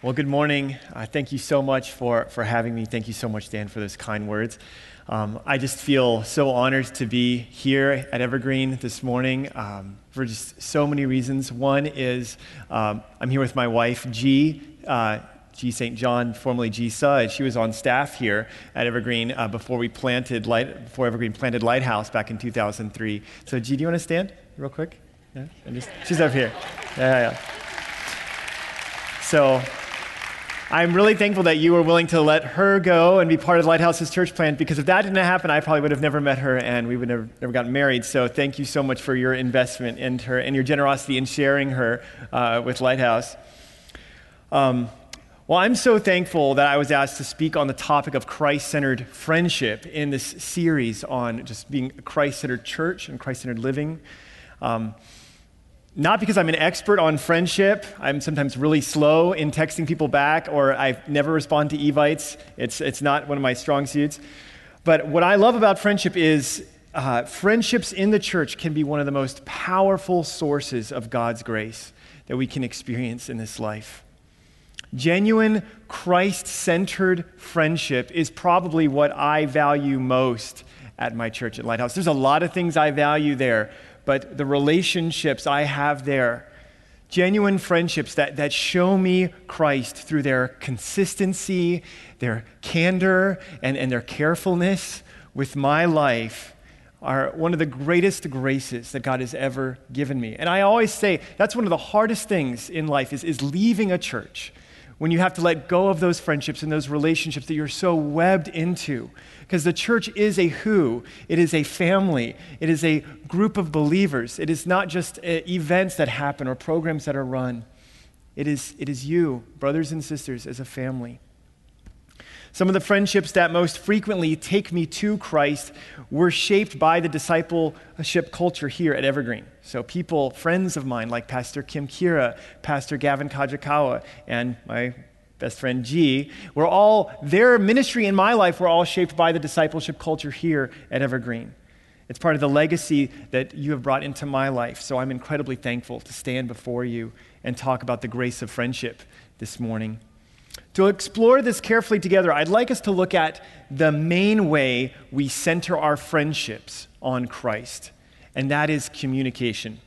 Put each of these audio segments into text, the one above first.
Well, good morning. Uh, thank you so much for, for having me. Thank you so much, Dan, for those kind words. Um, I just feel so honored to be here at Evergreen this morning um, for just so many reasons. One is um, I'm here with my wife, G. Uh, G. St. John, formerly G. Sud. She was on staff here at Evergreen uh, before we planted Light, before Evergreen planted Lighthouse back in 2003. So, G, do you want to stand real quick? Yeah, just, she's up here. Yeah, yeah. So, I'm really thankful that you were willing to let her go and be part of Lighthouse's church plant because if that didn't happen, I probably would have never met her and we would have never, never gotten married. So thank you so much for your investment in her and your generosity in sharing her uh, with Lighthouse. Um, well, I'm so thankful that I was asked to speak on the topic of Christ centered friendship in this series on just being a Christ centered church and Christ centered living. Um, not because I'm an expert on friendship. I'm sometimes really slow in texting people back, or I never respond to evites. It's, it's not one of my strong suits. But what I love about friendship is uh, friendships in the church can be one of the most powerful sources of God's grace that we can experience in this life. Genuine, Christ centered friendship is probably what I value most at my church at Lighthouse. There's a lot of things I value there, but the relationships I have there, genuine friendships that, that show me Christ through their consistency, their candor, and, and their carefulness with my life are one of the greatest graces that God has ever given me. And I always say that's one of the hardest things in life is, is leaving a church when you have to let go of those friendships and those relationships that you're so webbed into. Because the church is a who, it is a family, it is a group of believers. It is not just uh, events that happen or programs that are run. It is, it is you, brothers and sisters, as a family. Some of the friendships that most frequently take me to Christ were shaped by the discipleship culture here at Evergreen. So, people, friends of mine like Pastor Kim Kira, Pastor Gavin Kajikawa, and my best friend G, were all, their ministry in my life were all shaped by the discipleship culture here at Evergreen. It's part of the legacy that you have brought into my life. So I'm incredibly thankful to stand before you and talk about the grace of friendship this morning. To explore this carefully together, I'd like us to look at the main way we center our friendships on Christ, and that is communication.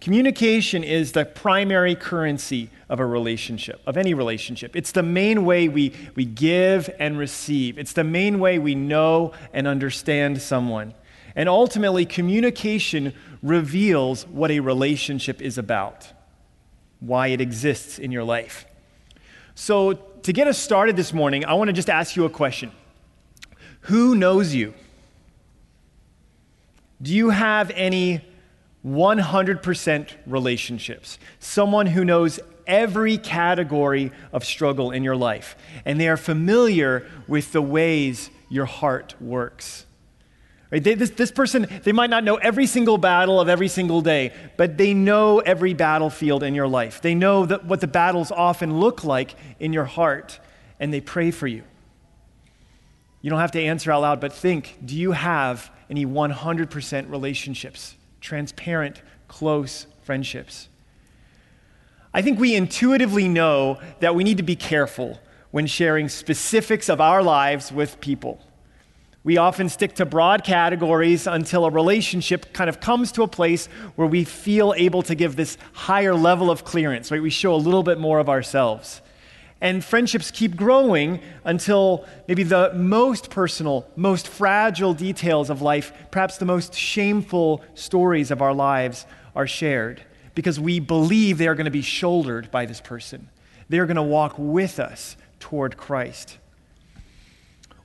Communication is the primary currency of a relationship, of any relationship. It's the main way we, we give and receive, it's the main way we know and understand someone. And ultimately, communication reveals what a relationship is about, why it exists in your life. So, to get us started this morning, I want to just ask you a question Who knows you? Do you have any 100% relationships. Someone who knows every category of struggle in your life, and they are familiar with the ways your heart works. Right? They, this, this person, they might not know every single battle of every single day, but they know every battlefield in your life. They know that what the battles often look like in your heart, and they pray for you. You don't have to answer out loud, but think do you have any 100% relationships? transparent, close friendships. I think we intuitively know that we need to be careful when sharing specifics of our lives with people. We often stick to broad categories until a relationship kind of comes to a place where we feel able to give this higher level of clearance, right? We show a little bit more of ourselves. And friendships keep growing until maybe the most personal, most fragile details of life, perhaps the most shameful stories of our lives, are shared because we believe they are going to be shouldered by this person. They are going to walk with us toward Christ.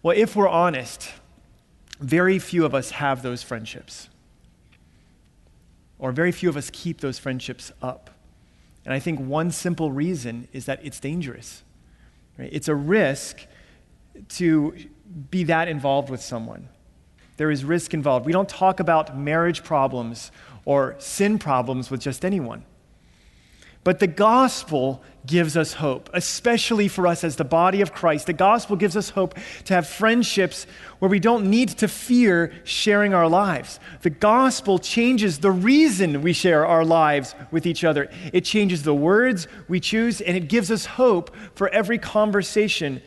Well, if we're honest, very few of us have those friendships, or very few of us keep those friendships up. And I think one simple reason is that it's dangerous. Right? It's a risk to be that involved with someone. There is risk involved. We don't talk about marriage problems or sin problems with just anyone. But the gospel gives us hope, especially for us as the body of Christ. The gospel gives us hope to have friendships where we don't need to fear sharing our lives. The gospel changes the reason we share our lives with each other. It changes the words we choose, and it gives us hope for every conversation.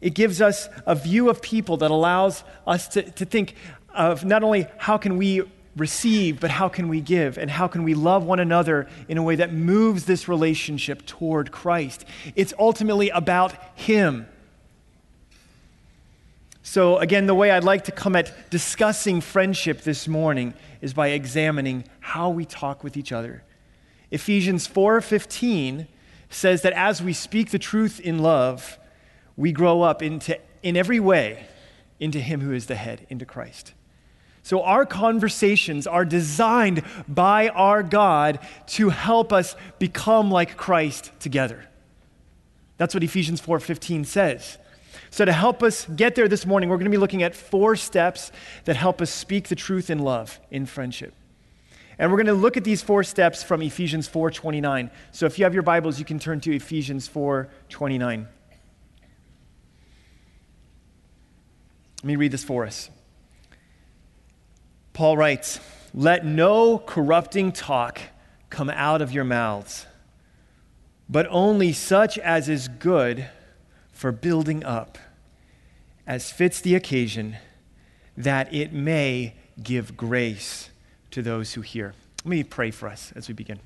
It gives us a view of people that allows us to, to think of not only how can we receive, but how can we give? And how can we love one another in a way that moves this relationship toward Christ? It's ultimately about Him. So, again, the way I'd like to come at discussing friendship this morning is by examining how we talk with each other. Ephesians 4:15 says that as we speak the truth in love, we grow up into in every way into him who is the head, into Christ. So, our conversations are designed by our God to help us become like Christ together. That's what Ephesians 4:15 says. So, to help us get there this morning, we're going to be looking at four steps that help us speak the truth in love in friendship. And we're going to look at these four steps from Ephesians 4:29. So, if you have your Bibles, you can turn to Ephesians 4:29. Let me read this for us. Paul writes, Let no corrupting talk come out of your mouths, but only such as is good for building up, as fits the occasion, that it may give grace to those who hear. Let me pray for us as we begin.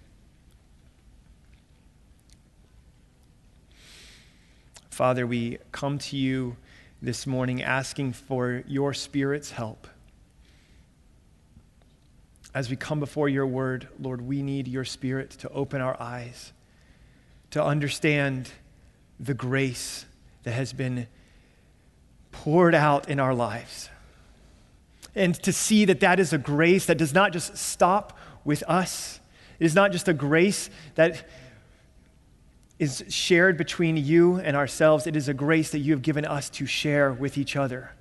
Father, we come to you this morning asking for your Spirit's help as we come before your word, Lord, we need your spirit to open our eyes, to understand the grace that has been poured out in our lives. And to see that that is a grace that does not just stop with us. It is not just a grace that is shared between you and ourselves. It is a grace that you have given us to share with each other.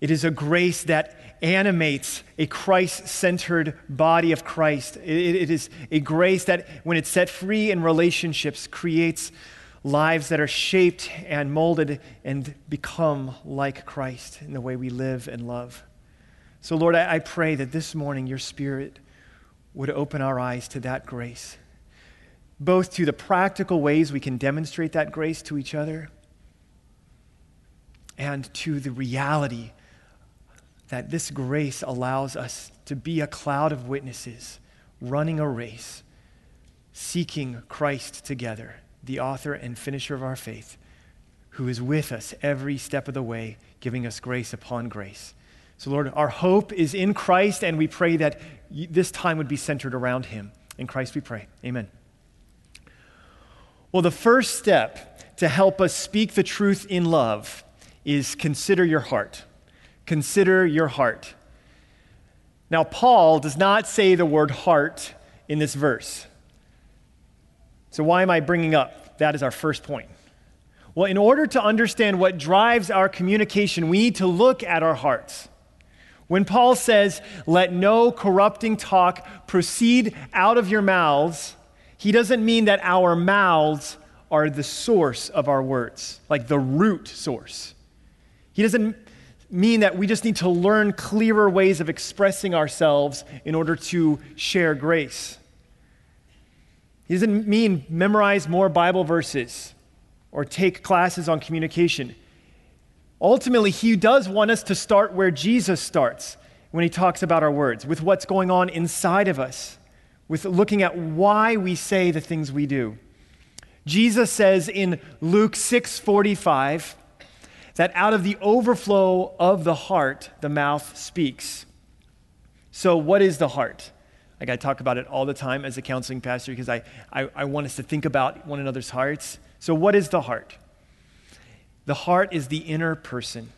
It is a grace that animates a Christ centered body of Christ. It, it is a grace that, when it's set free in relationships, creates lives that are shaped and molded and become like Christ in the way we live and love. So, Lord, I, I pray that this morning your Spirit would open our eyes to that grace, both to the practical ways we can demonstrate that grace to each other and to the reality that this grace allows us to be a cloud of witnesses running a race, seeking Christ together, the author and finisher of our faith, who is with us every step of the way, giving us grace upon grace. So, Lord, our hope is in Christ, and we pray that this time would be centered around Him. In Christ we pray. Amen. Well, the first step to help us speak the truth in love is consider your heart. Consider your heart. Now, Paul does not say the word heart in this verse. So, why am I bringing up? That is our first point. Well, in order to understand what drives our communication, we need to look at our hearts. When Paul says, let no corrupting talk proceed out of your mouths, he doesn't mean that our mouths are the source of our words, like the root source. He doesn't mean that we just need to learn clearer ways of expressing ourselves in order to share grace. He doesn't mean memorize more Bible verses or take classes on communication. Ultimately, he does want us to start where Jesus starts when he talks about our words, with what's going on inside of us, with looking at why we say the things we do. Jesus says in Luke 6:45, that out of the overflow of the heart, the mouth speaks. So, what is the heart? Like I talk about it all the time as a counseling pastor because I, I, I want us to think about one another's hearts. So, what is the heart? The heart is the inner person,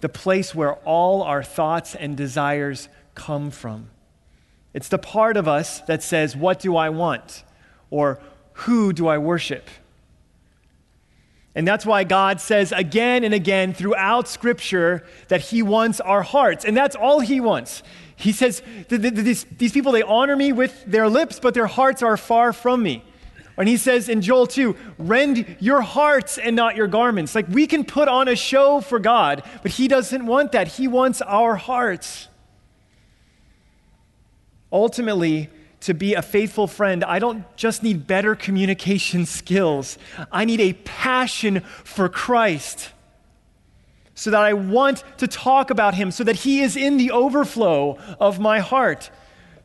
the place where all our thoughts and desires come from. It's the part of us that says, What do I want? or Who do I worship? And that's why God says again and again throughout Scripture that He wants our hearts. And that's all He wants. He says, these, these people, they honor me with their lips, but their hearts are far from me. And he says in Joel 2, rend your hearts and not your garments. Like we can put on a show for God, but he doesn't want that. He wants our hearts. Ultimately, to be a faithful friend, I don't just need better communication skills. I need a passion for Christ so that I want to talk about him, so that he is in the overflow of my heart,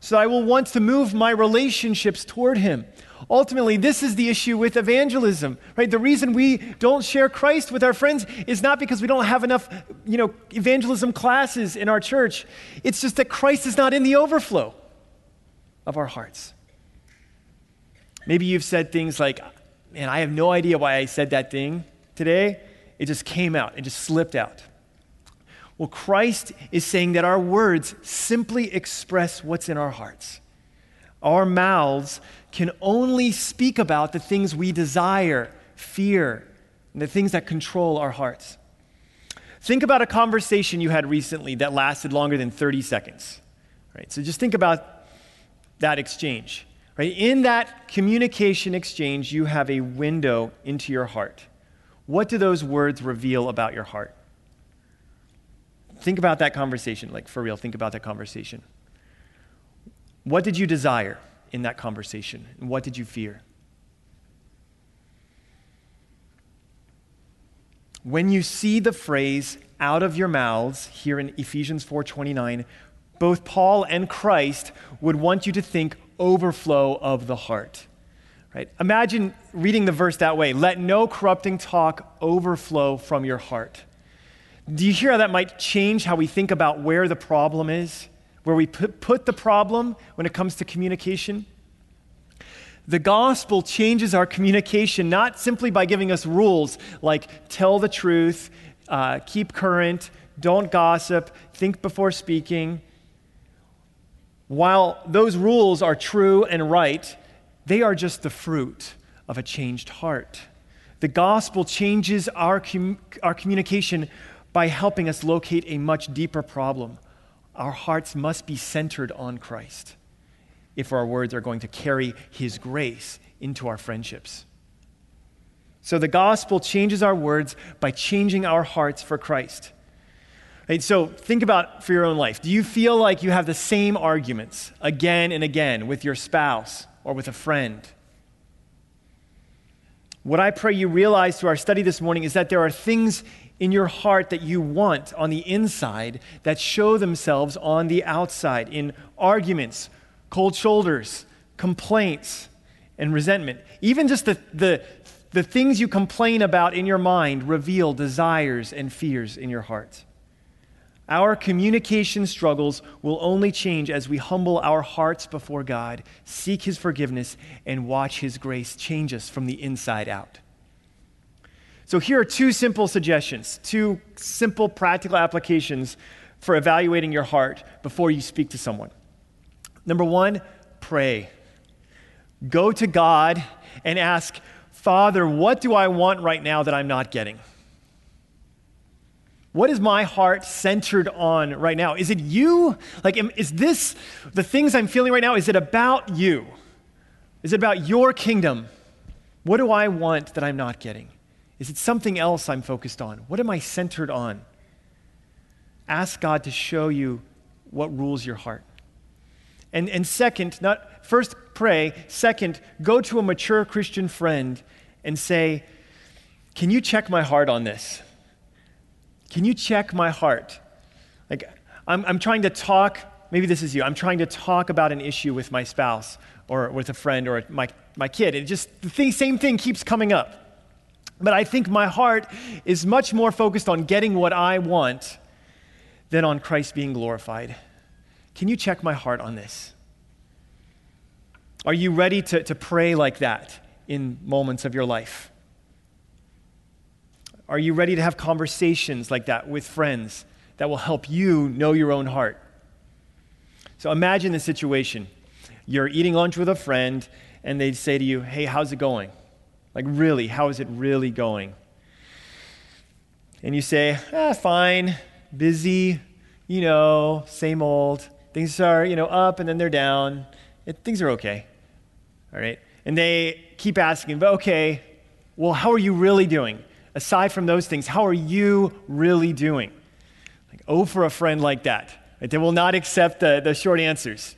so that I will want to move my relationships toward him. Ultimately, this is the issue with evangelism, right? The reason we don't share Christ with our friends is not because we don't have enough, you know, evangelism classes in our church. It's just that Christ is not in the overflow of our hearts. Maybe you've said things like, man, I have no idea why I said that thing today. It just came out, it just slipped out. Well, Christ is saying that our words simply express what's in our hearts. Our mouths can only speak about the things we desire, fear, and the things that control our hearts. Think about a conversation you had recently that lasted longer than 30 seconds. Right? So just think about that exchange. Right? In that communication exchange, you have a window into your heart. What do those words reveal about your heart? Think about that conversation, like for real, think about that conversation. What did you desire? in that conversation? And what did you fear? When you see the phrase out of your mouths here in Ephesians 4:29, both Paul and Christ would want you to think overflow of the heart. Right? Imagine reading the verse that way. Let no corrupting talk overflow from your heart. Do you hear how that might change how we think about where the problem is? where we put, the problem when it comes to communication. The gospel changes our communication not simply by giving us rules like tell the truth, uh, keep current, don't gossip, think before speaking. While those rules are true and right, they are just the fruit of a changed heart. The gospel changes our, com- our communication by helping us locate a much deeper problem our hearts must be centered on Christ if our words are going to carry His grace into our friendships. So the gospel changes our words by changing our hearts for Christ. Right, so think about for your own life. Do you feel like you have the same arguments again and again with your spouse or with a friend? What I pray you realize through our study this morning is that there are things in your heart that you want on the inside that show themselves on the outside in arguments, cold shoulders, complaints, and resentment. Even just the, the, the things you complain about in your mind reveal desires and fears in your heart. Our communication struggles will only change as we humble our hearts before God, seek His forgiveness, and watch His grace change us from the inside out. So here are two simple suggestions, two simple practical applications for evaluating your heart before you speak to someone. Number one, pray. Go to God and ask, Father, what do I want right now that I'm not getting? What is my heart centered on right now? Is it you? Like, is this the things I'm feeling right now? Is it about you? Is it about your kingdom? What do I want that I'm not getting? Is it something else I'm focused on? What am I centered on? Ask God to show you what rules your heart. And, and second, not first pray, second, go to a mature Christian friend and say, Can you check my heart on this? Can you check my heart? Like, I'm, I'm trying to talk, maybe this is you, I'm trying to talk about an issue with my spouse or with a friend or my, my kid. It just, the thing, same thing keeps coming up. But I think my heart is much more focused on getting what I want than on Christ being glorified. Can you check my heart on this? Are you ready to, to pray like that in moments of your life? Are you ready to have conversations like that with friends that will help you know your own heart? So imagine the situation. You're eating lunch with a friend, and they say to you, Hey, how's it going? Like, really, how is it really going? And you say, ah, fine, busy, you know, same old. Things are, you know, up and then they're down. It, things are okay. All right? And they keep asking, but okay, well, how are you really doing? Aside from those things, how are you really doing? Like, oh, for a friend like that. Right? They will not accept the, the short answers.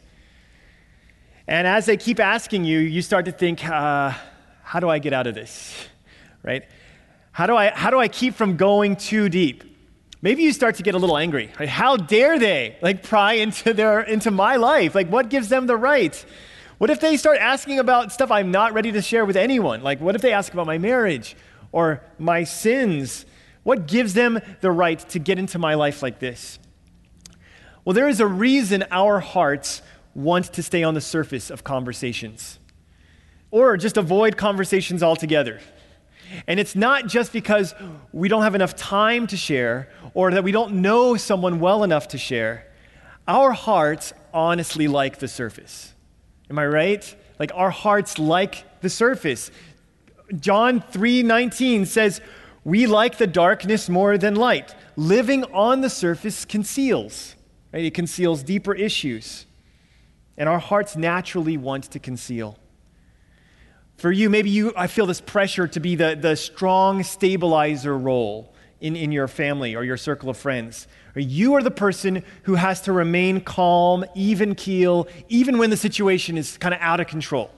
And as they keep asking you, you start to think, uh, how do I get out of this? Right? How do I, how do I keep from going too deep? Maybe you start to get a little angry. Right? How dare they like pry into their into my life? Like what gives them the right? What if they start asking about stuff I'm not ready to share with anyone? Like what if they ask about my marriage or my sins? What gives them the right to get into my life like this? Well, there is a reason our hearts want to stay on the surface of conversations or just avoid conversations altogether. And it's not just because we don't have enough time to share or that we don't know someone well enough to share. Our hearts honestly like the surface. Am I right? Like our hearts like the surface. John 3:19 says, "We like the darkness more than light. Living on the surface conceals." Right? It conceals deeper issues. And our hearts naturally want to conceal. For you, maybe you, I feel this pressure to be the, the strong stabilizer role in, in your family or your circle of friends. Or you are the person who has to remain calm, even keel, even when the situation is kind of out of control.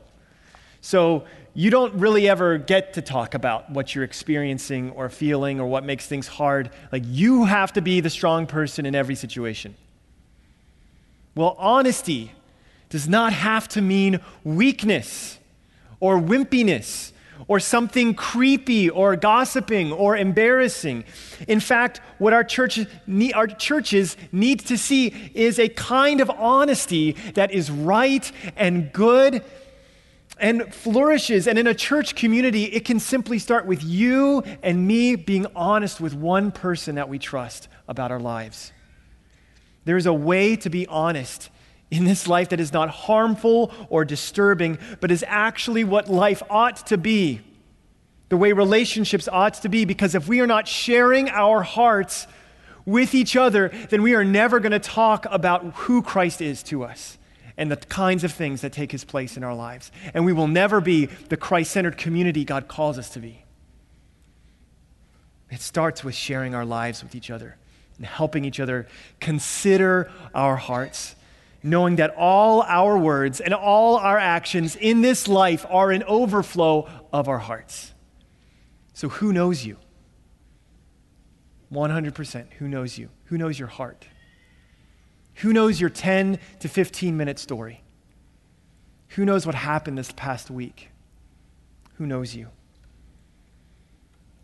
So you don't really ever get to talk about what you're experiencing or feeling or what makes things hard. Like you have to be the strong person in every situation. Well, honesty does not have to mean weakness or wimpiness or something creepy or gossiping or embarrassing. In fact, what our, church, our churches need to see is a kind of honesty that is right and good and flourishes. And in a church community, it can simply start with you and me being honest with one person that we trust about our lives. There's a way to be honest in this life that is not harmful or disturbing, but is actually what life ought to be, the way relationships ought to be. Because if we are not sharing our hearts with each other, then we are never going to talk about who Christ is to us and the kinds of things that take his place in our lives. And we will never be the Christ centered community God calls us to be. It starts with sharing our lives with each other and helping each other consider our hearts knowing that all our words and all our actions in this life are an overflow of our hearts. So, who knows you? 100%. Who knows you? Who knows your heart? Who knows your 10 to 15 minute story? Who knows what happened this past week? Who knows you?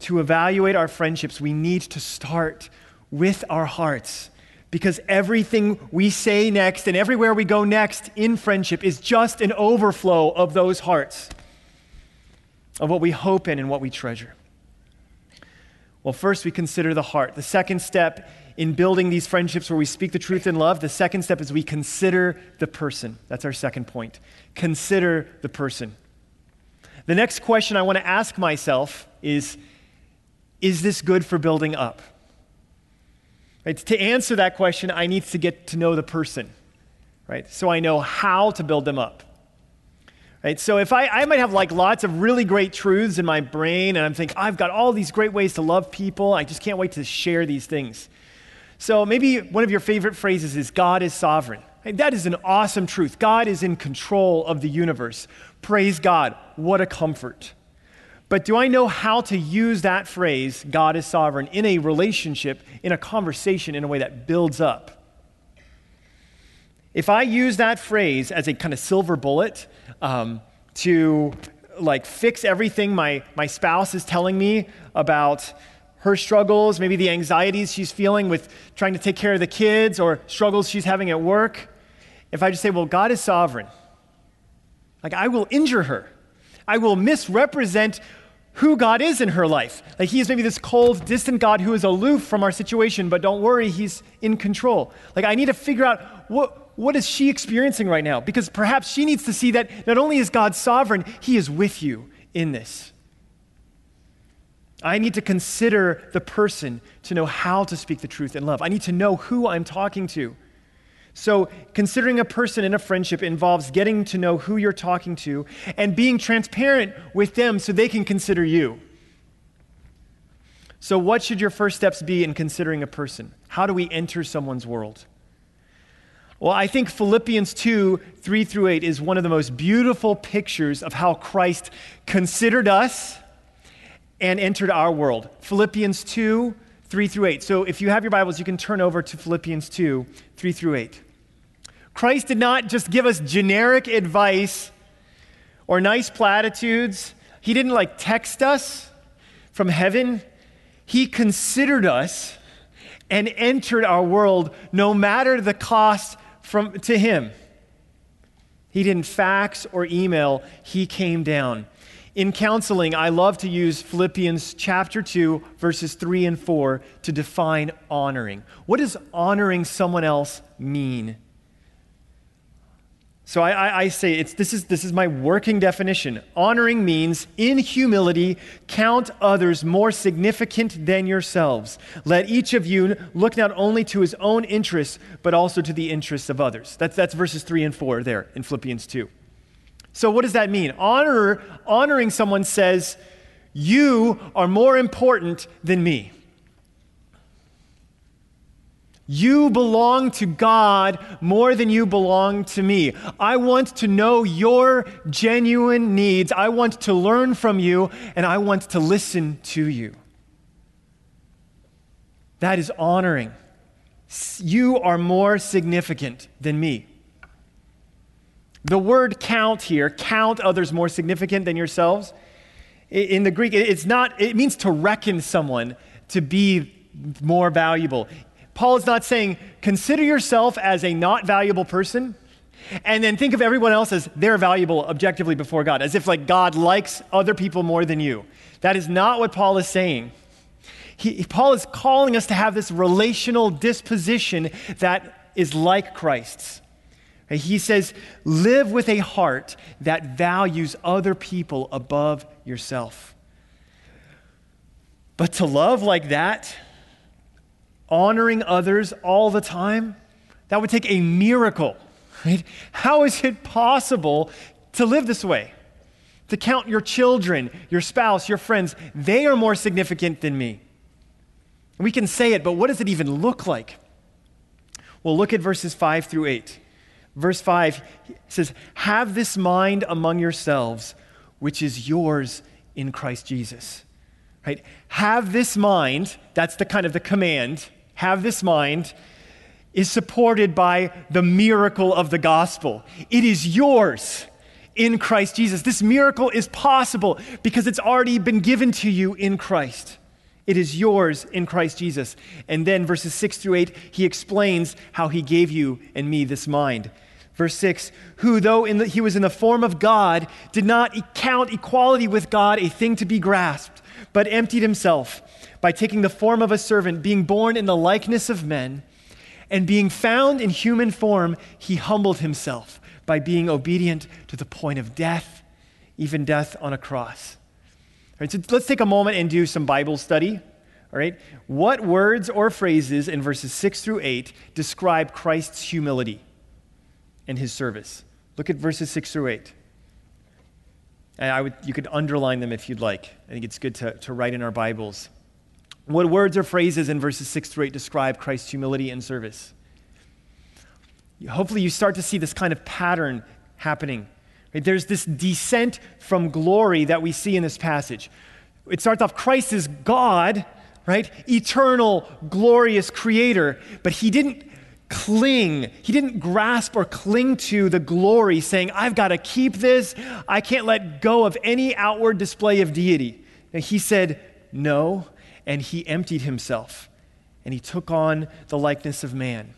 To evaluate our friendships, we need to start with our hearts because everything we say next and everywhere we go next in friendship is just an overflow of those hearts, of what we hope in and what we treasure. Well, first we consider the heart. The second step in building these friendships where we speak the truth in love, the second step is we consider the person. That's our second point. Consider the person. The next question I want to ask myself is Is this good for building up? Right? To answer that question, I need to get to know the person, right? So I know how to build them up. Right? So if I, I might have like lots of really great truths in my brain, and I'm thinking, I've got all these great ways to love people. I just can't wait to share these things. So maybe one of your favorite phrases is God is sovereign. That is an awesome truth. God is in control of the universe. Praise God. What a comfort. But do I know how to use that phrase, God is sovereign, in a relationship, in a conversation, in a way that builds up? If I use that phrase as a kind of silver bullet um, to like fix everything my, my spouse is telling me about her struggles, maybe the anxieties she's feeling with trying to take care of the kids or struggles she's having at work, if I just say, well, God is sovereign, like I will injure her. I will misrepresent who God is in her life. Like he is maybe this cold, distant God who is aloof from our situation, but don't worry, he's in control. Like I need to figure out what, what is she experiencing right now? Because perhaps she needs to see that not only is God sovereign, he is with you in this. I need to consider the person to know how to speak the truth in love. I need to know who I'm talking to. So, considering a person in a friendship involves getting to know who you're talking to and being transparent with them so they can consider you. So, what should your first steps be in considering a person? How do we enter someone's world? Well, I think Philippians 2 3 through 8 is one of the most beautiful pictures of how Christ considered us and entered our world. Philippians 2 3 through 8. So if you have your Bibles, you can turn over to Philippians 2 3 through 8. Christ did not just give us generic advice or nice platitudes, He didn't like text us from heaven. He considered us and entered our world no matter the cost from, to him. He didn't fax or email, he came down. In counseling, I love to use Philippians chapter 2, verses 3 and 4 to define honoring. What does honoring someone else mean? So I, I, I, say it's, this, is, this is my working definition. Honoring means, in humility, count others more significant than yourselves. Let each of you look not only to his own interests, but also to the interests of others. That's, that's verses 3 and 4 there in Philippians 2. So what does that mean? Honor, honoring someone says, You are more important than me. You belong to God more than you belong to me. I want to know your genuine needs. I want to learn from you, and I want to listen to you. That is honoring. You are more significant than me. The word count here, count others more significant than yourselves. In the Greek, it's not, it means to reckon someone to be more valuable. Paul is not saying, consider yourself as a not valuable person, and then think of everyone else as they're valuable objectively before God, as if like God likes other people more than you. That is not what Paul is saying. He, Paul is calling us to have this relational disposition that is like Christ's. He says, live with a heart that values other people above yourself. But to love like that, honoring others all the time, that would take a miracle. Right? How is it possible to live this way? To count your children, your spouse, your friends, they are more significant than me. We can say it, but what does it even look like? Well, look at verses 5 through 8. Verse 5 says, Have this mind among yourselves, which is yours in Christ Jesus. Right? Have this mind, that's the kind of the command have this mind, is supported by the miracle of the gospel. It is yours in Christ Jesus. This miracle is possible because it's already been given to you in Christ. It is yours in Christ Jesus. And then verses 6 through 8, he explains how he gave you and me this mind. Verse 6 Who, though the, he was in the form of God, did not count equality with God a thing to be grasped, but emptied himself by taking the form of a servant, being born in the likeness of men, and being found in human form, he humbled himself by being obedient to the point of death, even death on a cross. Right, so let's take a moment and do some Bible study. All right, what words or phrases in verses 6 through 8 describe Christ's humility and his service? Look at verses 6 through 8. And I would, you could underline them if you'd like. I think it's good to, to write in our Bibles. What words or phrases in verses 6 through 8 describe Christ's humility and service? Hopefully, you start to see this kind of pattern happening. Right? There's this descent from glory that we see in this passage. It starts off Christ is God, right? Eternal, glorious creator, but he didn't cling. He didn't grasp or cling to the glory, saying, I've got to keep this. I can't let go of any outward display of deity. And he said, No, and he emptied himself and he took on the likeness of man.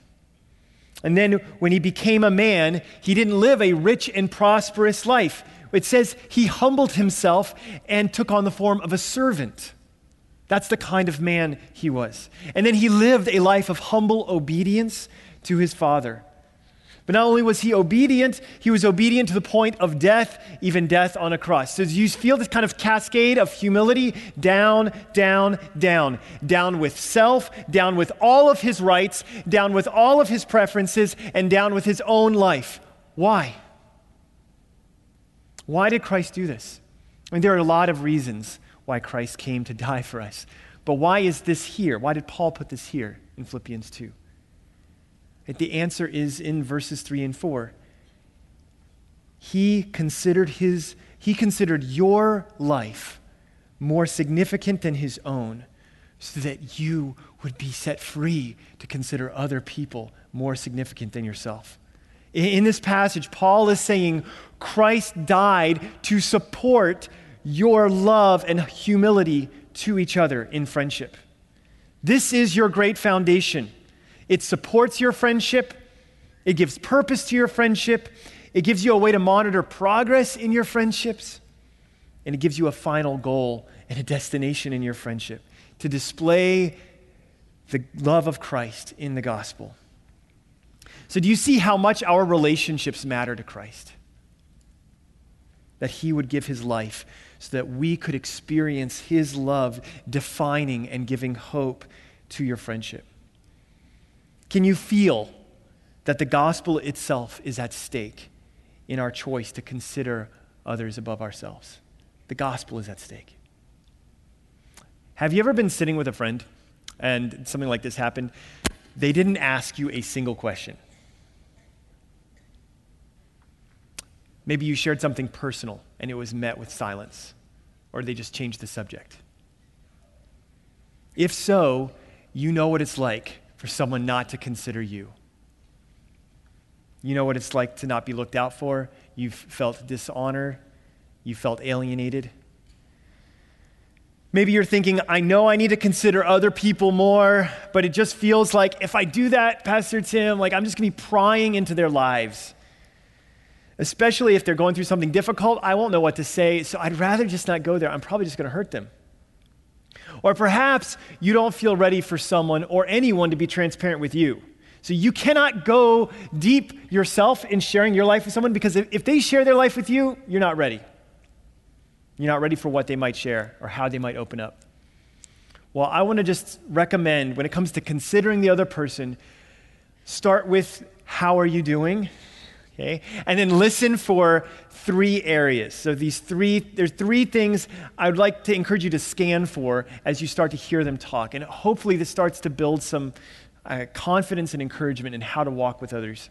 And then when he became a man, he didn't live a rich and prosperous life. It says he humbled himself and took on the form of a servant. That's the kind of man he was. And then he lived a life of humble obedience to his father. But not only was he obedient, he was obedient to the point of death, even death on a cross. So you feel this kind of cascade of humility down, down, down, down with self, down with all of his rights, down with all of his preferences, and down with his own life. Why? Why did Christ do this? I mean, there are a lot of reasons why Christ came to die for us. But why is this here? Why did Paul put this here in Philippians 2? The answer is in verses 3 and 4. He considered his he considered your life more significant than his own so that you would be set free to consider other people more significant than yourself. In this passage, Paul is saying Christ died to support your love and humility to each other in friendship. This is your great foundation. It supports your friendship, it gives purpose to your friendship, it gives you a way to monitor progress in your friendships, and it gives you a final goal and a destination in your friendship to display the love of Christ in the gospel. So, do you see how much our relationships matter to Christ? That he would give his life so that we could experience his love defining and giving hope to your friendship. Can you feel that the gospel itself is at stake in our choice to consider others above ourselves? The gospel is at stake. Have you ever been sitting with a friend and something like this happened? They didn't ask you a single question. Maybe you shared something personal and it was met with silence, or they just changed the subject. If so, you know what it's like for someone not to consider you. You know what it's like to not be looked out for. You've felt dishonor. You felt alienated. Maybe you're thinking, I know I need to consider other people more, but it just feels like if I do that, Pastor Tim, like I'm just going to be prying into their lives. Especially if they're going through something difficult, I won't know what to say, so I'd rather just not go there. I'm probably just going to hurt them. Or perhaps you don't feel ready for someone or anyone to be transparent with you. So you cannot go deep yourself in sharing your life with someone because if they share their life with you, you're not ready. You're not ready for what they might share or how they might open up. Well, I want to just recommend when it comes to considering the other person, start with how are you doing? Okay? And then listen for three areas. So these three, there's three things I would like to encourage you to scan for as you start to hear them talk. And hopefully this starts to build some uh, confidence and encouragement in how to walk with others.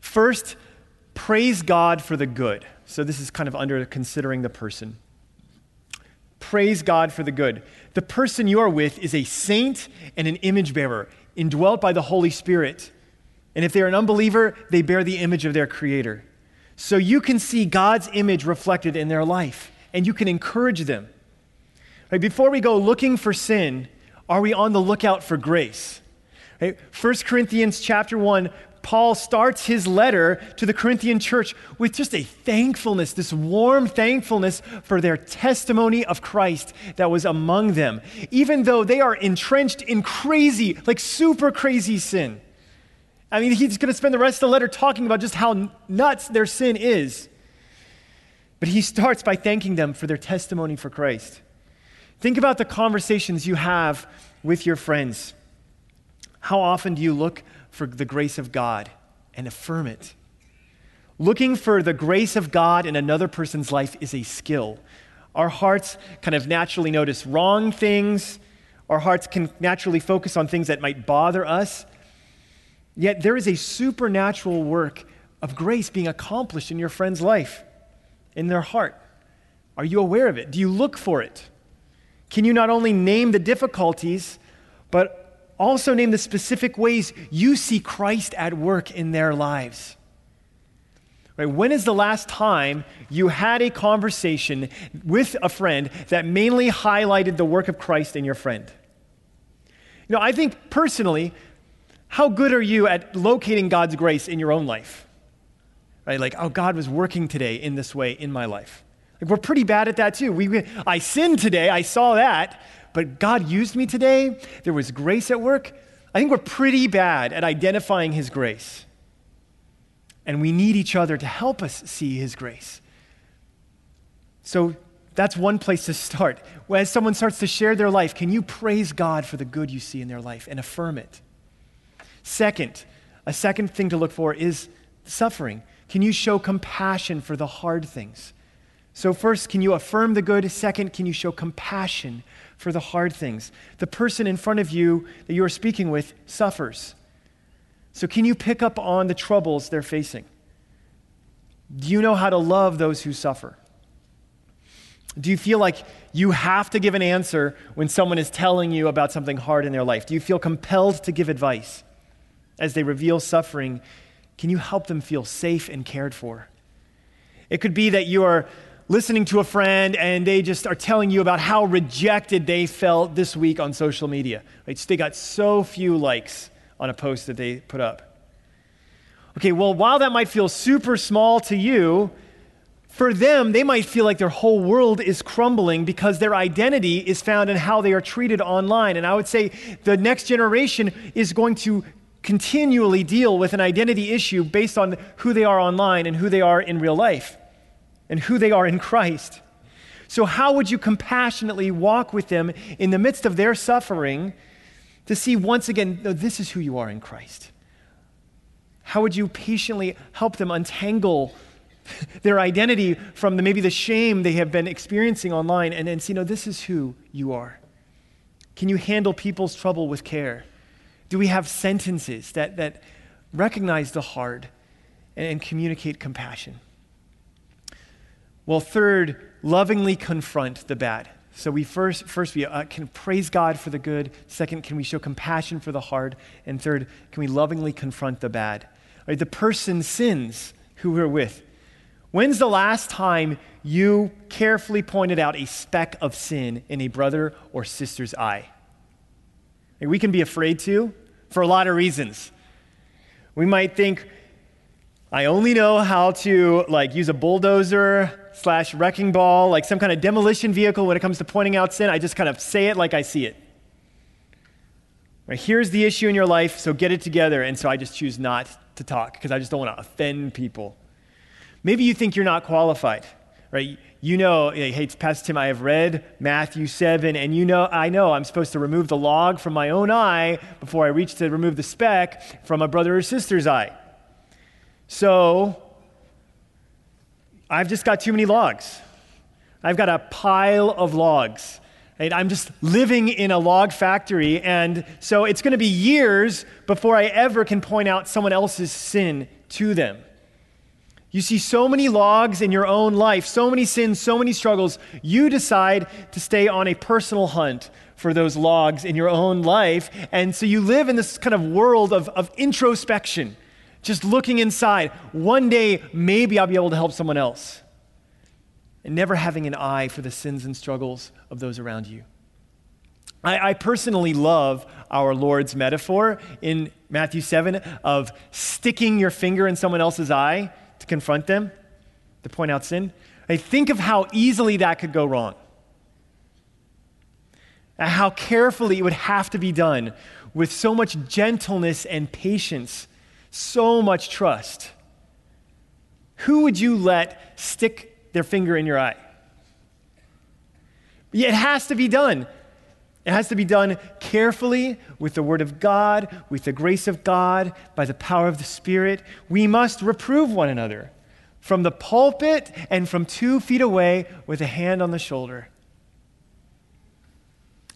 First, praise God for the good. So this is kind of under considering the person. Praise God for the good. The person you are with is a saint and an image bearer, indwelt by the Holy Spirit. And if they're an unbeliever, they bear the image of their Creator. So you can see God's image reflected in their life, and you can encourage them. Right, before we go looking for sin, are we on the lookout for grace? Right, 1 Corinthians chapter 1, Paul starts his letter to the Corinthian church with just a thankfulness, this warm thankfulness for their testimony of Christ that was among them, even though they are entrenched in crazy, like super crazy sin. I mean, he's going to spend the rest of the letter talking about just how nuts their sin is. But he starts by thanking them for their testimony for Christ. Think about the conversations you have with your friends. How often do you look for the grace of God and affirm it? Looking for the grace of God in another person's life is a skill. Our hearts kind of naturally notice wrong things. Our hearts can naturally focus on things that might bother us. Yet there is a supernatural work of grace being accomplished in your friend's life, in their heart. Are you aware of it? Do you look for it? Can you not only name the difficulties, but also name the specific ways you see Christ at work in their lives? Right, when is the last time you had a conversation with a friend that mainly highlighted the work of Christ in your friend? You know, I think personally, how good are you at locating God's grace in your own life? Right? Like, oh, God was working today in this way in my life. Like, we're pretty bad at that too. We, I sinned today, I saw that, but God used me today. There was grace at work. I think we're pretty bad at identifying His grace. And we need each other to help us see His grace. So that's one place to start. As someone starts to share their life, can you praise God for the good you see in their life and affirm it? Second, a second thing to look for is suffering. Can you show compassion for the hard things? So, first, can you affirm the good? Second, can you show compassion for the hard things? The person in front of you that you are speaking with suffers. So, can you pick up on the troubles they're facing? Do you know how to love those who suffer? Do you feel like you have to give an answer when someone is telling you about something hard in their life? Do you feel compelled to give advice as they reveal suffering? Can you help them feel safe and cared for? It could be that you are listening to a friend and they just are telling you about how rejected they felt this week on social media. Right? They got so few likes on a post that they put up. Okay, well, while that might feel super small to you, for them, they might feel like their whole world is crumbling because their identity is found in how they are treated online. And I would say the next generation is going to continually deal with an identity issue based on who they are online and who they are in real life and who they are in Christ. So, how would you compassionately walk with them in the midst of their suffering to see once again, no, this is who you are in Christ? How would you patiently help them untangle their identity from the, maybe the shame they have been experiencing online and, and see, no, this is who you are. Can you handle people's trouble with care? Do we have sentences that, that recognize the hard and, and communicate compassion? Well, third, lovingly confront the bad. So we first, first we uh, can praise God for the good. Second, can we show compassion for the hard? And third, can we lovingly confront the bad? Right, the person sins who we're with. When's the last time you carefully pointed out a speck of sin in a brother or sister's eye? We can be afraid to for a lot of reasons. We might think, I only know how to like use a bulldozer slash wrecking ball, like some kind of demolition vehicle when it comes to pointing out sin. I just kind of say it like I see it. Right, here's the issue in your life, so get it together. And so I just choose not to talk because I just don't want to offend people. Maybe you think you're not qualified, right? You know, hey, Pastor Tim, I have read Matthew 7, and you know, I know I'm supposed to remove the log from my own eye before I reach to remove the speck from a brother or sister's eye. So, I've just got too many logs. I've got a pile of logs. Right? I'm just living in a log factory, and so it's going to be years before I ever can point out someone else's sin to them. You see so many logs in your own life, so many sins, so many struggles. You decide to stay on a personal hunt for those logs in your own life. And so you live in this kind of world of, of introspection, just looking inside. One day, maybe I'll be able to help someone else. And never having an eye for the sins and struggles of those around you. I, I personally love our Lord's metaphor in Matthew 7 of sticking your finger in someone else's eye to confront them, to point out sin. I think of how easily that could go wrong. And how carefully it would have to be done with so much gentleness and patience, so much trust. Who would you let stick their finger in your eye? It has to be done. It has to be done carefully with the Word of God, with the grace of God, by the power of the Spirit. We must reprove one another from the pulpit and from two feet away with a hand on the shoulder.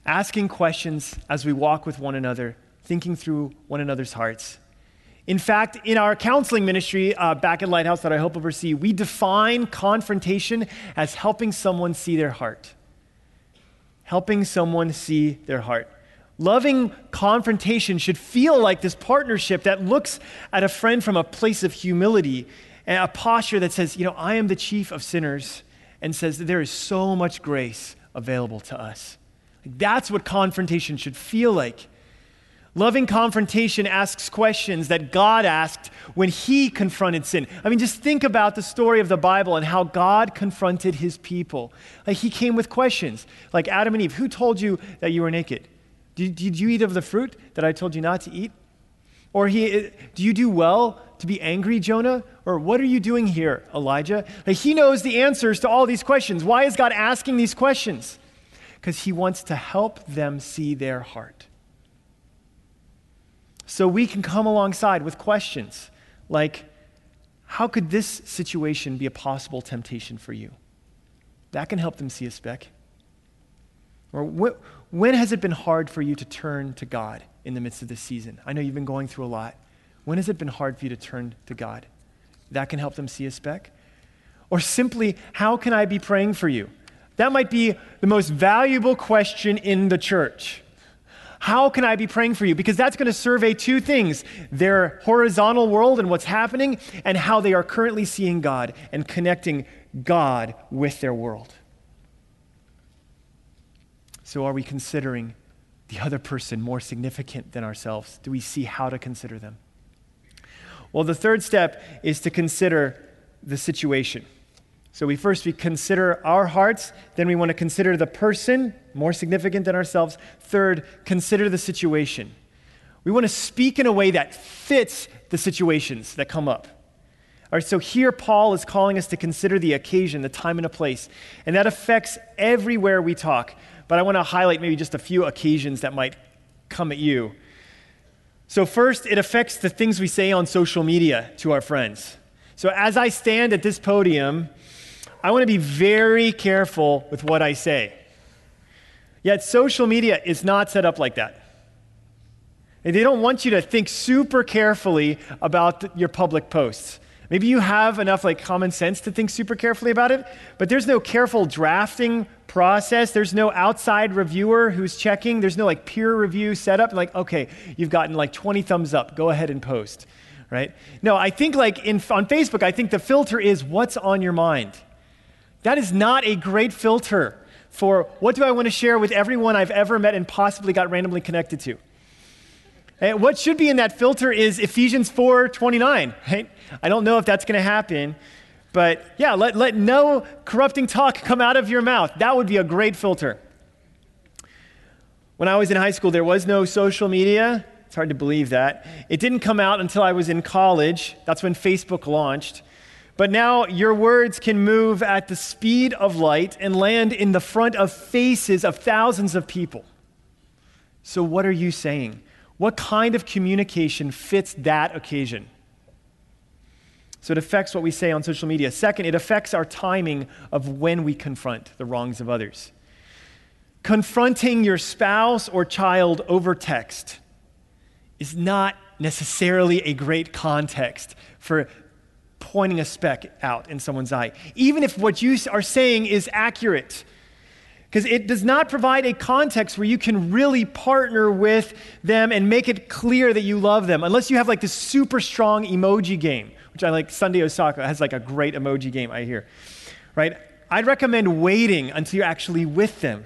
Asking questions as we walk with one another, thinking through one another's hearts. In fact, in our counseling ministry uh, back at Lighthouse that I help oversee, we define confrontation as helping someone see their heart helping someone see their heart. Loving confrontation should feel like this partnership that looks at a friend from a place of humility and a posture that says, you know, I am the chief of sinners, and says there is so much grace available to us. That's what confrontation should feel like. Loving confrontation asks questions that God asked when he confronted sin. I mean, just think about the story of the Bible and how God confronted his people. Like, he came with questions, like Adam and Eve Who told you that you were naked? Did, did you eat of the fruit that I told you not to eat? Or he, uh, do you do well to be angry, Jonah? Or what are you doing here, Elijah? Like, he knows the answers to all these questions. Why is God asking these questions? Because he wants to help them see their heart. So we can come alongside with questions like, how could this situation be a possible temptation for you? That can help them see a speck. Or when has it been hard for you to turn to God in the midst of this season? I know you've been going through a lot. When has it been hard for you to turn to God? That can help them see a speck. Or simply, how can I be praying for you? That might be the most valuable question in the church. How can I be praying for you? Because that's going to survey two things their horizontal world and what's happening, and how they are currently seeing God and connecting God with their world. So, are we considering the other person more significant than ourselves? Do we see how to consider them? Well, the third step is to consider the situation. So we first we consider our hearts, then we want to consider the person, more significant than ourselves. Third, consider the situation. We want to speak in a way that fits the situations that come up. All right, so here Paul is calling us to consider the occasion, the time and a place, and that affects everywhere we talk. But I want to highlight maybe just a few occasions that might come at you. So, first, it affects the things we say on social media to our friends. So, as I stand at this podium, I want to be very careful with what I say. Yet, social media is not set up like that. They don't want you to think super carefully about your public posts. Maybe you have enough like common sense to think super carefully about it, but there's no careful drafting process. There's no outside reviewer who's checking. There's no like peer review setup. Like, okay, you've gotten like 20 thumbs up. Go ahead and post, right? No, I think like in, on Facebook, I think the filter is what's on your mind. That is not a great filter for what do I want to share with everyone I've ever met and possibly got randomly connected to. And what should be in that filter is Ephesians 4:29, right? I don't know if that's going to happen, but yeah, let, let no corrupting talk come out of your mouth. That would be a great filter. When I was in high school, there was no social media. It's hard to believe that. It didn't come out until I was in college. That's when Facebook launched. But now your words can move at the speed of light and land in the front of faces of thousands of people. So, what are you saying? What kind of communication fits that occasion? So, it affects what we say on social media. Second, it affects our timing of when we confront the wrongs of others. Confronting your spouse or child over text is not necessarily a great context for pointing a speck out in someone's eye, even if what you are saying is accurate. Because it does not provide a context where you can really partner with them and make it clear that you love them, unless you have like this super strong emoji game, which I like. Sunday Osaka has like a great emoji game, I hear. Right? I'd recommend waiting until you're actually with them.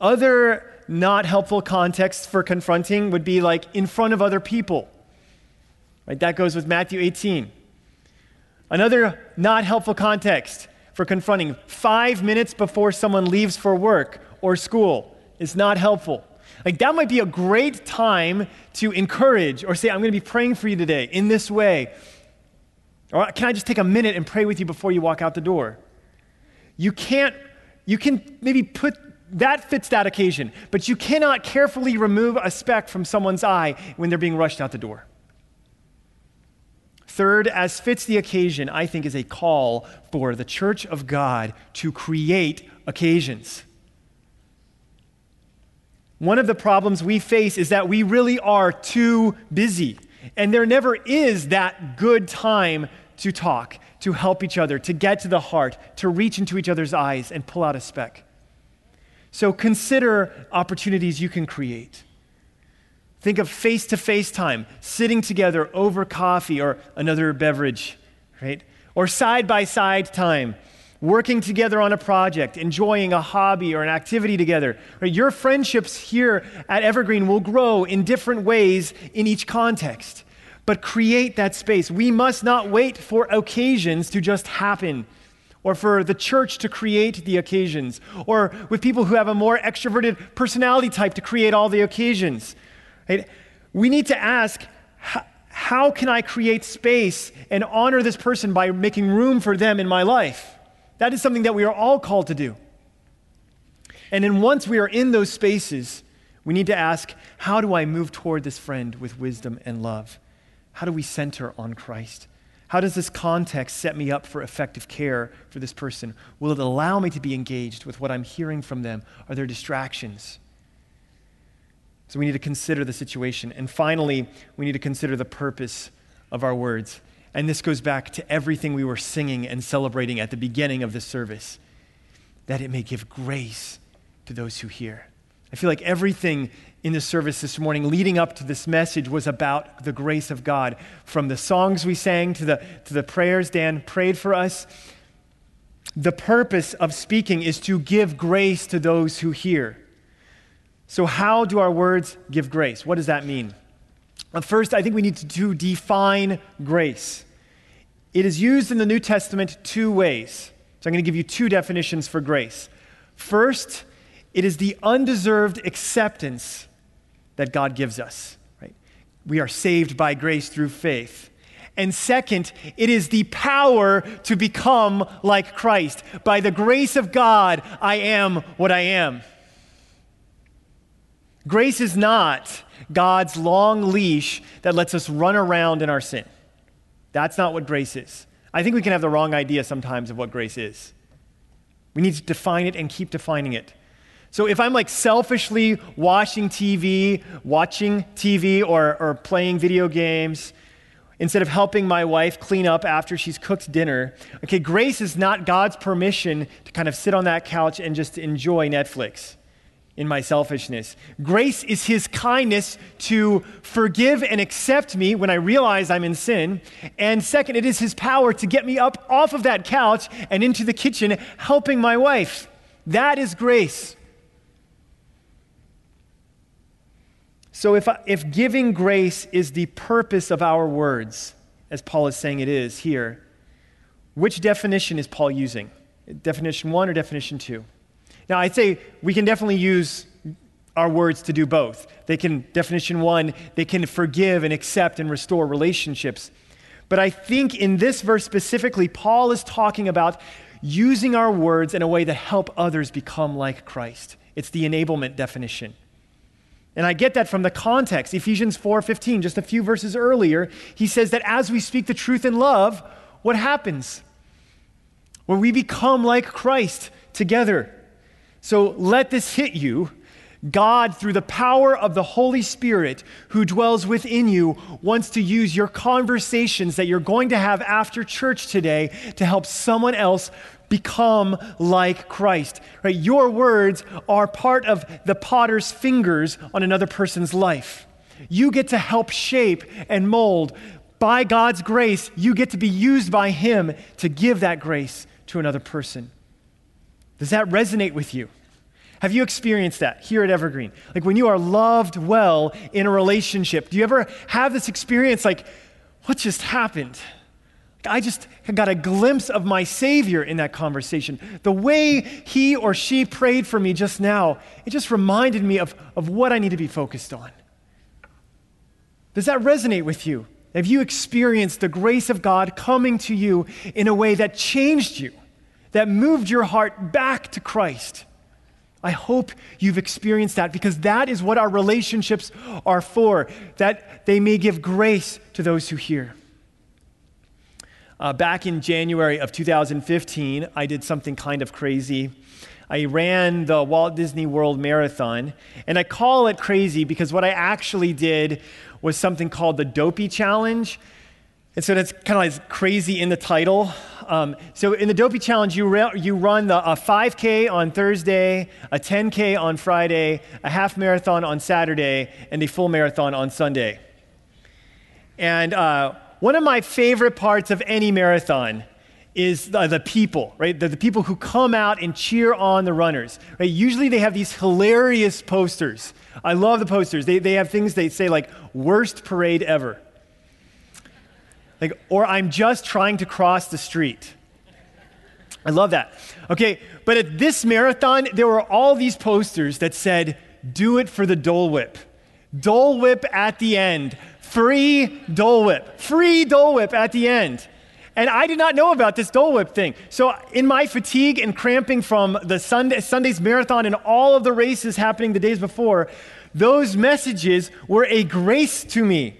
Other not helpful contexts for confronting would be like in front of other people Right? That goes with Matthew 18. Another not helpful context for confronting five minutes before someone leaves for work or school is not helpful. Like, that might be a great time to encourage or say, I'm going to be praying for you today in this way. Or can I just take a minute and pray with you before you walk out the door? You can't, you can maybe put that fits that occasion, but you cannot carefully remove a speck from someone's eye when they're being rushed out the door. Third, as fits the occasion, I think is a call for the church of God to create occasions. One of the problems we face is that we really are too busy, and there never is that good time to talk, to help each other, to get to the heart, to reach into each other's eyes and pull out a speck. So consider opportunities you can create. Think of face to face time, sitting together over coffee or another beverage, right? Or side by side time, working together on a project, enjoying a hobby or an activity together. Right? Your friendships here at Evergreen will grow in different ways in each context. But create that space. We must not wait for occasions to just happen or for the church to create the occasions, or with people who have a more extroverted personality type to create all the occasions. Right? We need to ask how can I create space and honor this person by making room for them in my life? That is something that we are all called to do. And then once we are in those spaces, we need to ask, how do I move toward this friend with wisdom and love? How do we center on Christ? How does this context set me up for effective care for this person? Will it allow me to be engaged with what I'm hearing from them? Are there distractions? So we need to consider the situation. And finally, we need to consider the purpose of our words. And this goes back to everything we were singing and celebrating at the beginning of the service that it may give grace to those who hear. I feel like everything in the service this morning leading up to this message was about the grace of God. From the songs we sang to the, to the prayers Dan prayed for us, the purpose of speaking is to give grace to those who hear. So, how do our words give grace? What does that mean? First, I think we need to, to define grace. It is used in the New Testament two ways. So, I'm going to give you two definitions for grace. First, it is the undeserved acceptance that God gives us. Right? We are saved by grace through faith. And second, it is the power to become like Christ. By the grace of God, I am what I am. Grace is not God's long leash that lets us run around in our sin. That's not what grace is. I think we can have the wrong idea sometimes of what grace is. We need to define it and keep defining it. So if I'm like selfishly watching TV, watching TV or, or playing video games, instead of helping my wife clean up after she's cooked dinner, okay, grace is not God's permission to kind of sit on that couch and just enjoy Netflix in my selfishness. Grace is his kindness to forgive and accept me when I realize I'm in sin. And second, it is his power to get me up off of that couch and into the kitchen helping my wife. That is grace. So, if, if giving grace is the purpose of our words, as Paul is saying it is here, which definition is Paul using? Definition one or definition two? Now, I'd say we can definitely use our words to do both. They can, definition one, they can forgive and accept and restore relationships. But I think in this verse specifically, Paul is talking about using our words in a way to help others become like Christ. It's the enablement definition. And I get that from the context. Ephesians 4:15, just a few verses earlier, he says that as we speak the truth in love, what happens? When we become like Christ together. So let this hit you. God, through the power of the Holy Spirit who dwells within you, wants to use your conversations that you're going to have after church today to help someone else become like Christ. Right? Your words are part of the potter's fingers on another person's life. You get to help shape and mold. By God's grace, you get to be used by Him to give that grace to another person. Does that resonate with you? Have you experienced that here at Evergreen? Like when you are loved well in a relationship, do you ever have this experience like, what just happened? I just got a glimpse of my Savior in that conversation. The way he or she prayed for me just now, it just reminded me of, of what I need to be focused on. Does that resonate with you? Have you experienced the grace of God coming to you in a way that changed you, that moved your heart back to Christ? I hope you've experienced that because that is what our relationships are for, that they may give grace to those who hear. Uh, back in January of 2015, I did something kind of crazy. I ran the Walt Disney World Marathon, and I call it crazy because what I actually did was something called the Dopey Challenge. And so that's kind of like crazy in the title. Um, so in the Dopey Challenge, you, you run the, a 5K on Thursday, a 10K on Friday, a half marathon on Saturday, and a full marathon on Sunday. And uh, one of my favorite parts of any marathon is the, the people, right? The, the, people who come out and cheer on the runners, right? Usually they have these hilarious posters. I love the posters. They, they have things they say like, worst parade ever. Like, or I'm just trying to cross the street. I love that. Okay, but at this marathon, there were all these posters that said, do it for the Dole Whip. Dole Whip at the end free Dole Whip, free Dole Whip at the end. And I did not know about this Dole Whip thing. So, in my fatigue and cramping from the Sunday, Sunday's marathon and all of the races happening the days before, those messages were a grace to me,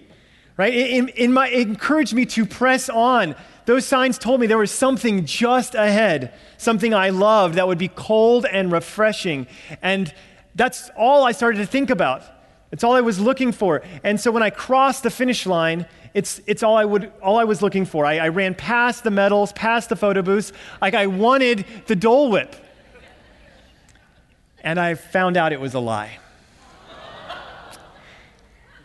right? In, in my, it encouraged me to press on. Those signs told me there was something just ahead, something I loved that would be cold and refreshing. And that's all I started to think about. It's all I was looking for. And so when I crossed the finish line, it's, it's all, I would, all I was looking for. I, I ran past the medals, past the photo booths, like I wanted the Dole Whip. And I found out it was a lie.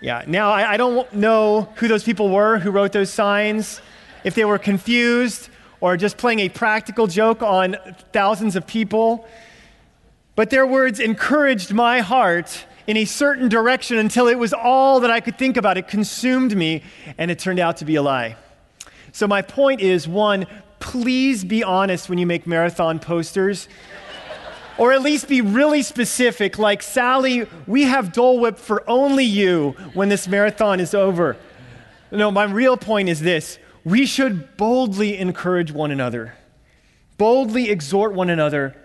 Yeah, now I, I don't know who those people were who wrote those signs, if they were confused or just playing a practical joke on thousands of people. But their words encouraged my heart in a certain direction until it was all that I could think about. It consumed me, and it turned out to be a lie. So, my point is one, please be honest when you make marathon posters. Or at least be really specific, like, Sally, we have Dole Whip for only you when this marathon is over. No, my real point is this we should boldly encourage one another, boldly exhort one another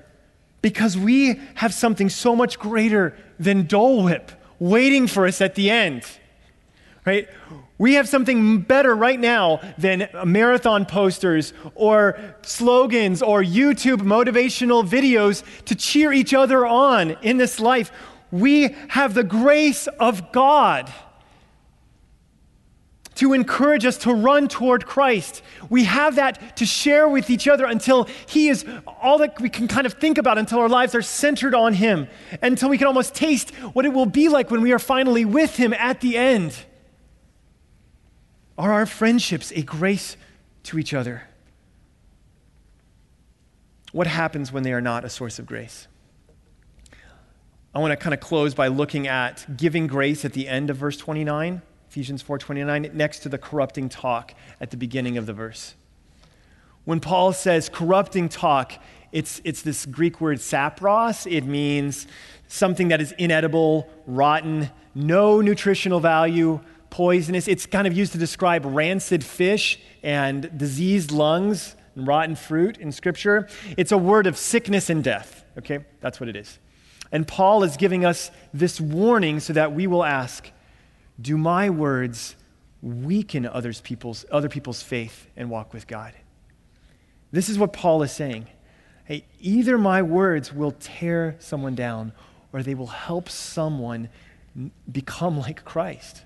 because we have something so much greater than Dole Whip waiting for us at the end. Right? We have something better right now than marathon posters or slogans or YouTube motivational videos to cheer each other on in this life. We have the grace of God to encourage us to run toward Christ. We have that to share with each other until He is all that we can kind of think about, until our lives are centered on Him, until we can almost taste what it will be like when we are finally with Him at the end. Are our friendships a grace to each other? What happens when they are not a source of grace? I want to kind of close by looking at giving grace at the end of verse 29. Ephesians 4:29 next to the corrupting talk at the beginning of the verse. When Paul says corrupting talk, it's, it's this Greek word sapros. It means something that is inedible, rotten, no nutritional value, poisonous. It's kind of used to describe rancid fish and diseased lungs and rotten fruit in Scripture. It's a word of sickness and death, okay? That's what it is. And Paul is giving us this warning so that we will ask, do my words weaken others people's, other people's faith and walk with God? This is what Paul is saying. Hey, either my words will tear someone down or they will help someone become like Christ.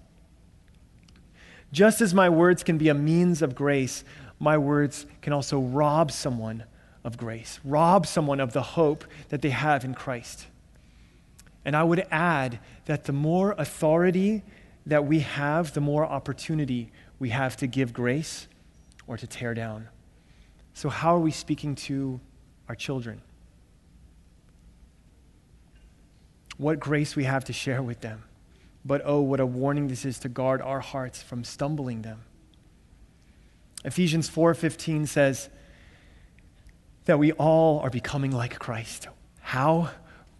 Just as my words can be a means of grace, my words can also rob someone of grace, rob someone of the hope that they have in Christ. And I would add that the more authority that we have, the more opportunity we have to give grace or to tear down. So, how are we speaking to our children? What grace we have to share with them. But oh, what a warning this is to guard our hearts from stumbling them. Ephesians 4:15 says that we all are becoming like Christ. How?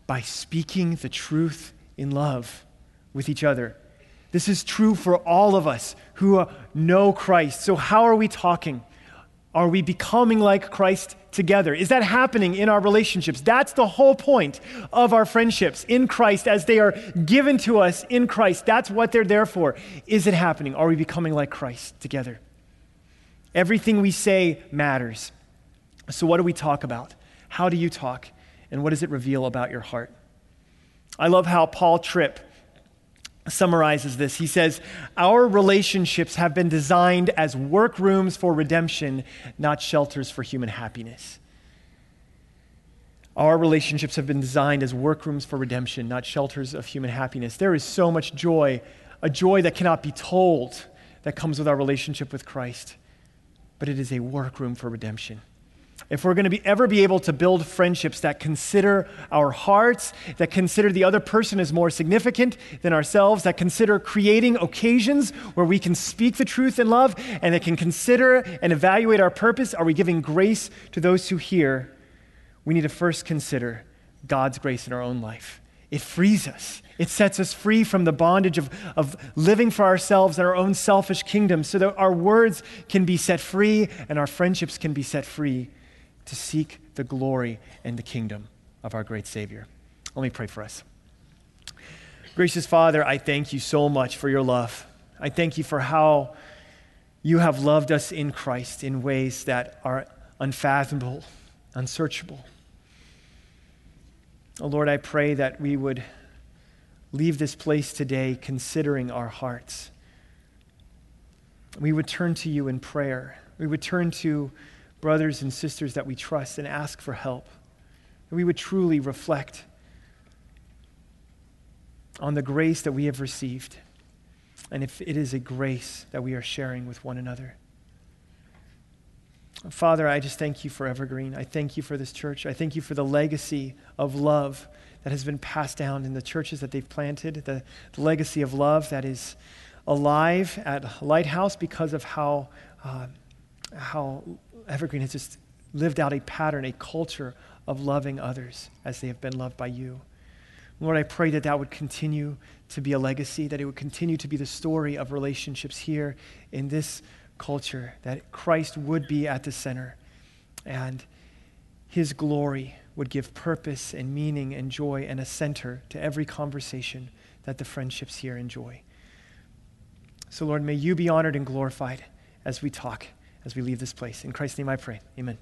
By speaking the truth in love with each other. This is true for all of us who uh, know Christ. So, how are we talking? Are we becoming like Christ together? Is that happening in our relationships? That's the whole point of our friendships in Christ as they are given to us in Christ. That's what they're there for. Is it happening? Are we becoming like Christ together? Everything we say matters. So, what do we talk about? How do you talk? And what does it reveal about your heart? I love how Paul Tripp summarizes this. He says, Our relationships have been designed as workrooms for redemption, not shelters for human happiness. Our relationships have been designed as workrooms for redemption, not shelters of human happiness. There is so much joy, a joy that cannot be told, that comes with our relationship with Christ. But it is a workroom for redemption if we're going to be, ever be able to build friendships that consider our hearts, that consider the other person as more significant than ourselves, that consider creating occasions where we can speak the truth in love, and that can consider and evaluate our purpose, are we giving grace to those who hear? We need to first consider God's grace in our own life. it frees us. It sets us free from the bondage of, of living for ourselves and our own selfish kingdom so that our words can be set free and our friendships can be set free to seek the glory and the kingdom of our great Savior. Let me pray for us. Gracious Father, I thank you so much for your love. I thank you for how you have loved us in Christ in ways that are unfathomable, unsearchable. Oh Lord, I pray that we would leave this place today considering our hearts. We would turn to you in prayer. We would turn to brothers and sisters that we trust and ask for help. We would truly reflect on the grace that we have received and if it is a grace that we are sharing with one another. Father, I just thank you for Evergreen. I thank you for this church. I thank you for the legacy of love that has been passed down in the churches that they've planted, the, the legacy of love that is alive at Lighthouse because of how, uh, how Evergreen has just lived out a pattern, a culture of loving others as they have been loved by you. Lord, I pray that that would continue to be a legacy, that it would continue to be the story of relationships here in this culture, that Christ would be at the center and his glory would give purpose and meaning and joy and a center to every conversation that the friendships here enjoy. So, Lord, may you be honored and glorified as we talk, as we leave this place. In Christ's name I pray. Amen.